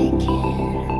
I'm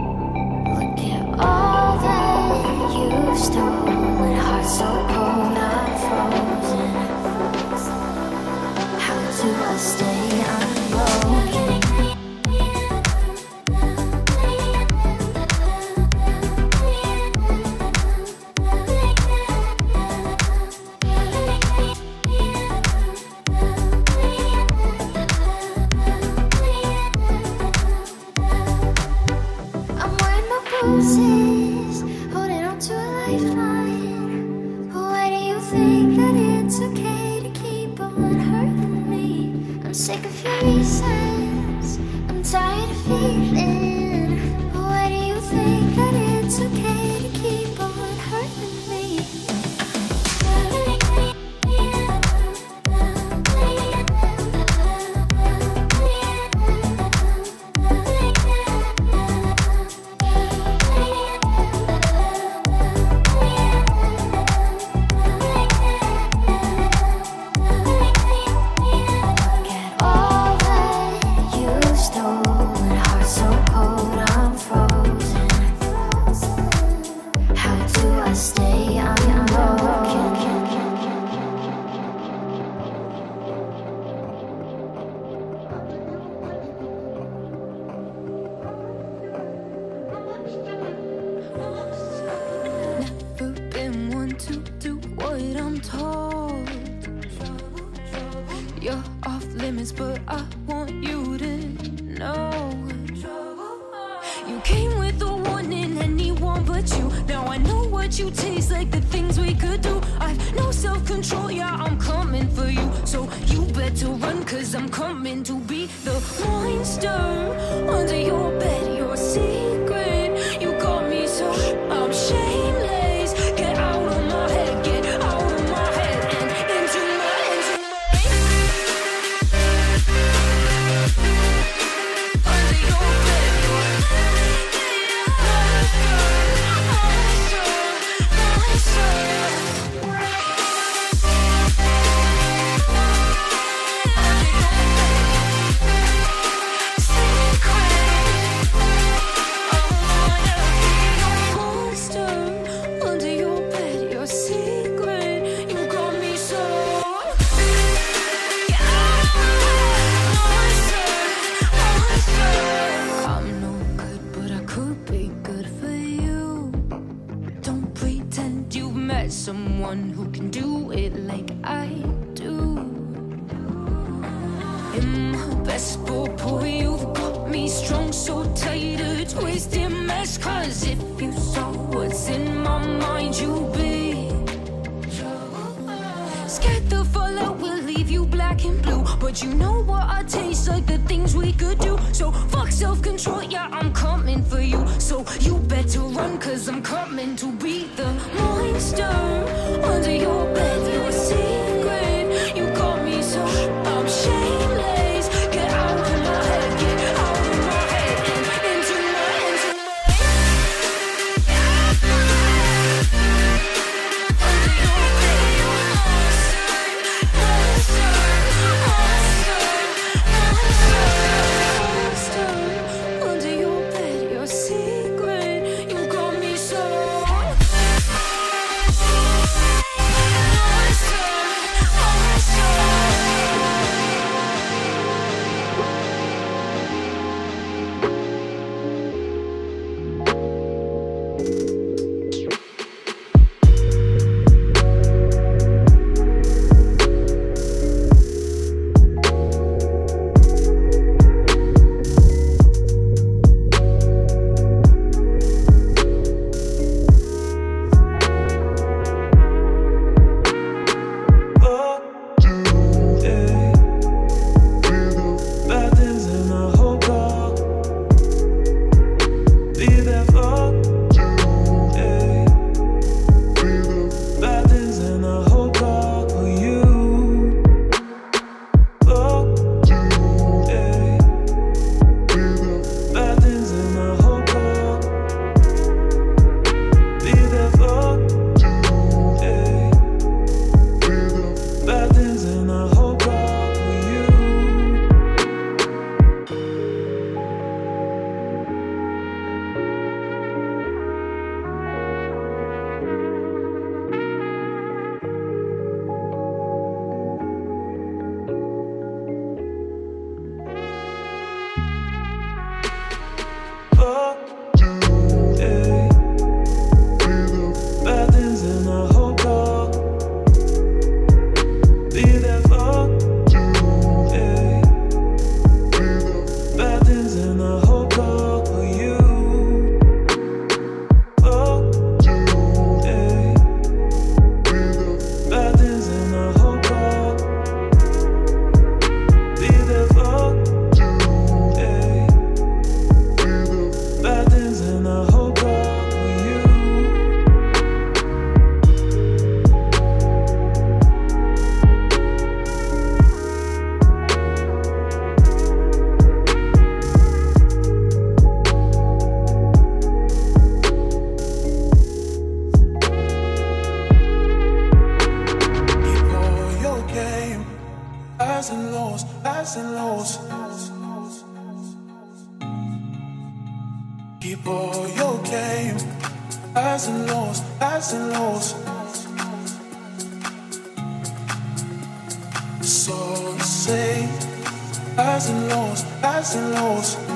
so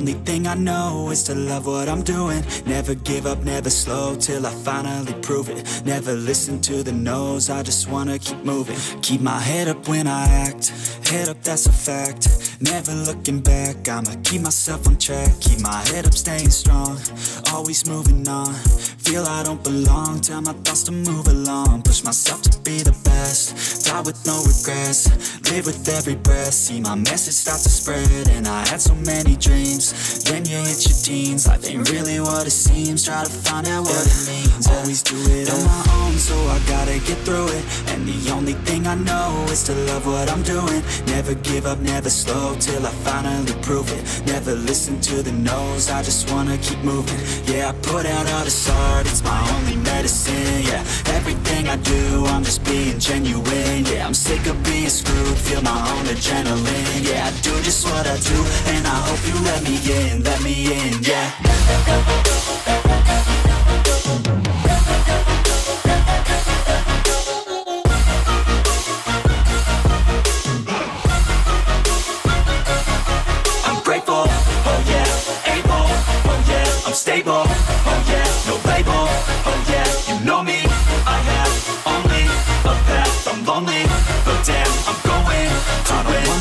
only thing I know is to love what I'm doing. Never give up, never slow, till I finally prove it. Never listen to the no's, I just wanna keep moving. Keep my head up when I act, head up that's a fact. Never looking back, I'ma keep myself on track. Keep my head up, staying strong, always moving on Feel I don't belong, tell my thoughts to move along. Push myself to be the best, die with no regrets. Live with every breath, see my message start to spread. And I had so many dreams. Then you hit your teens, life ain't really what it seems. Try to find out what it means. Always do it on my own, so I gotta get through it. And the only thing I know is to love what I'm doing. Never give up, never slow till I finally prove it. Never listen to the no's, I just wanna keep moving. Yeah, I put out all this art, it's my only medicine. Yeah, everything I do, I'm just being genuine. Yeah, I'm sick of being screwed, feel my own adrenaline. Yeah, I do just what I do, and I hope you let me in, let me in. Yeah.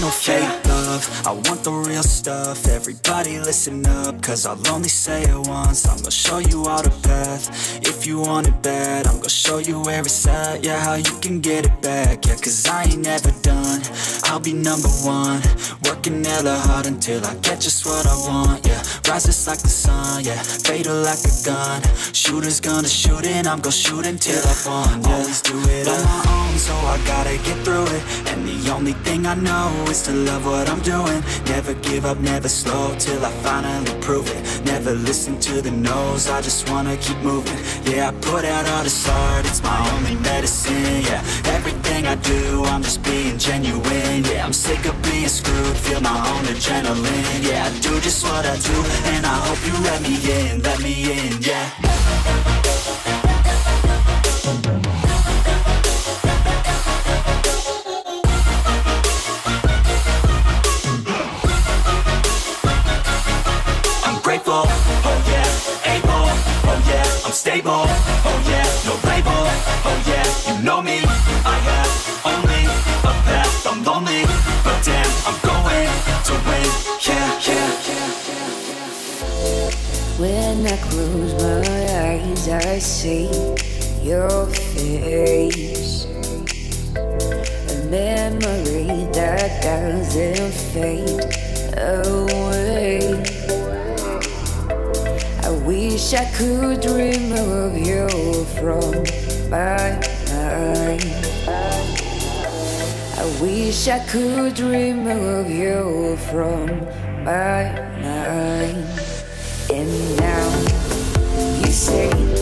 No fake love, I want the real stuff, everybody listen up, cause I'll only say it once, I'm gonna show you all the path, if you want it bad, I'm gonna show you where it's at, yeah, how you can get it back, yeah, cause I ain't never done, I'll be number one, working hella hard until I get just what I want, yeah, rises like the sun, yeah, fatal like a gun, shooters gonna shoot and I'm gonna shoot until I won, yeah, always do it on my own, so I gotta get through it, and the only thing I know is to love what I'm doing, never give up, never slow, till I finally prove it, never listen to the no's, I just wanna keep moving, yeah, I put out all this art, it's my only medicine, yeah, everything I do, I'm just being genuine, yeah, I'm sick of being screwed, feel my own adrenaline, yeah, I do just what I do, and I hope you let me in, let me in, yeah. I'm oh oh When I close my eyes, I see your face. A memory that doesn't fade away. I wish I could remove you from my mind. I wish I could remove you from my mind. And now. You say,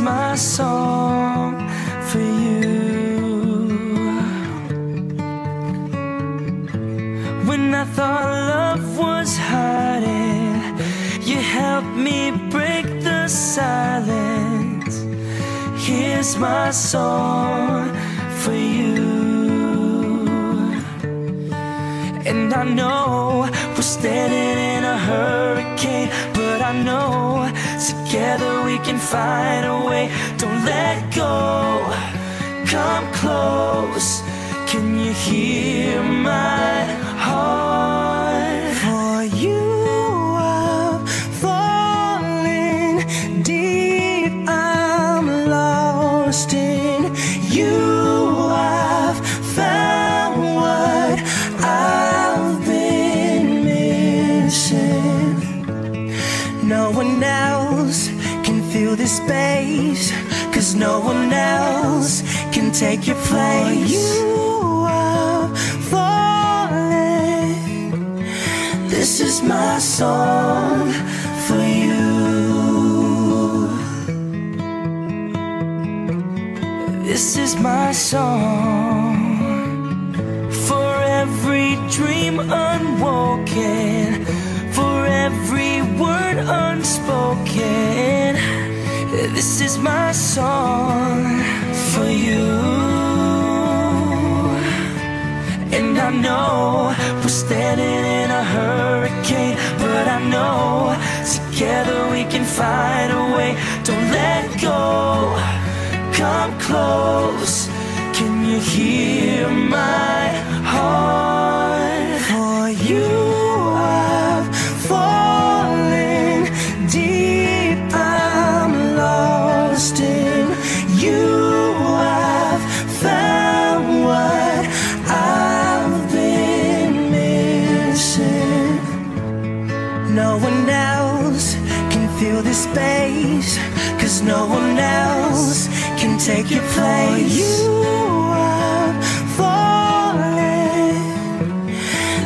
my song find a way. Don't let go, come close. Can you hear my take your place. You are falling. This is my song for you. This is my song for every dream unwoken, for every word unspoken. This is my song for you. And I know we're standing in a hurricane, but I know together we can find a way. Don't let go, come close. Can you hear my heart? For you, I've fallen space. Cause no one else can take your place. You are falling.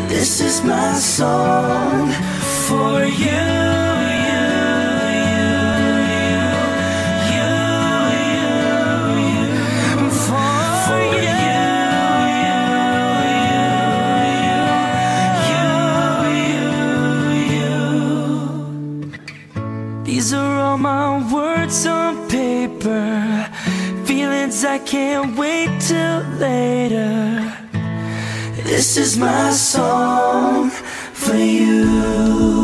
This is my song for you. you, I can't wait till later. This is my song for you.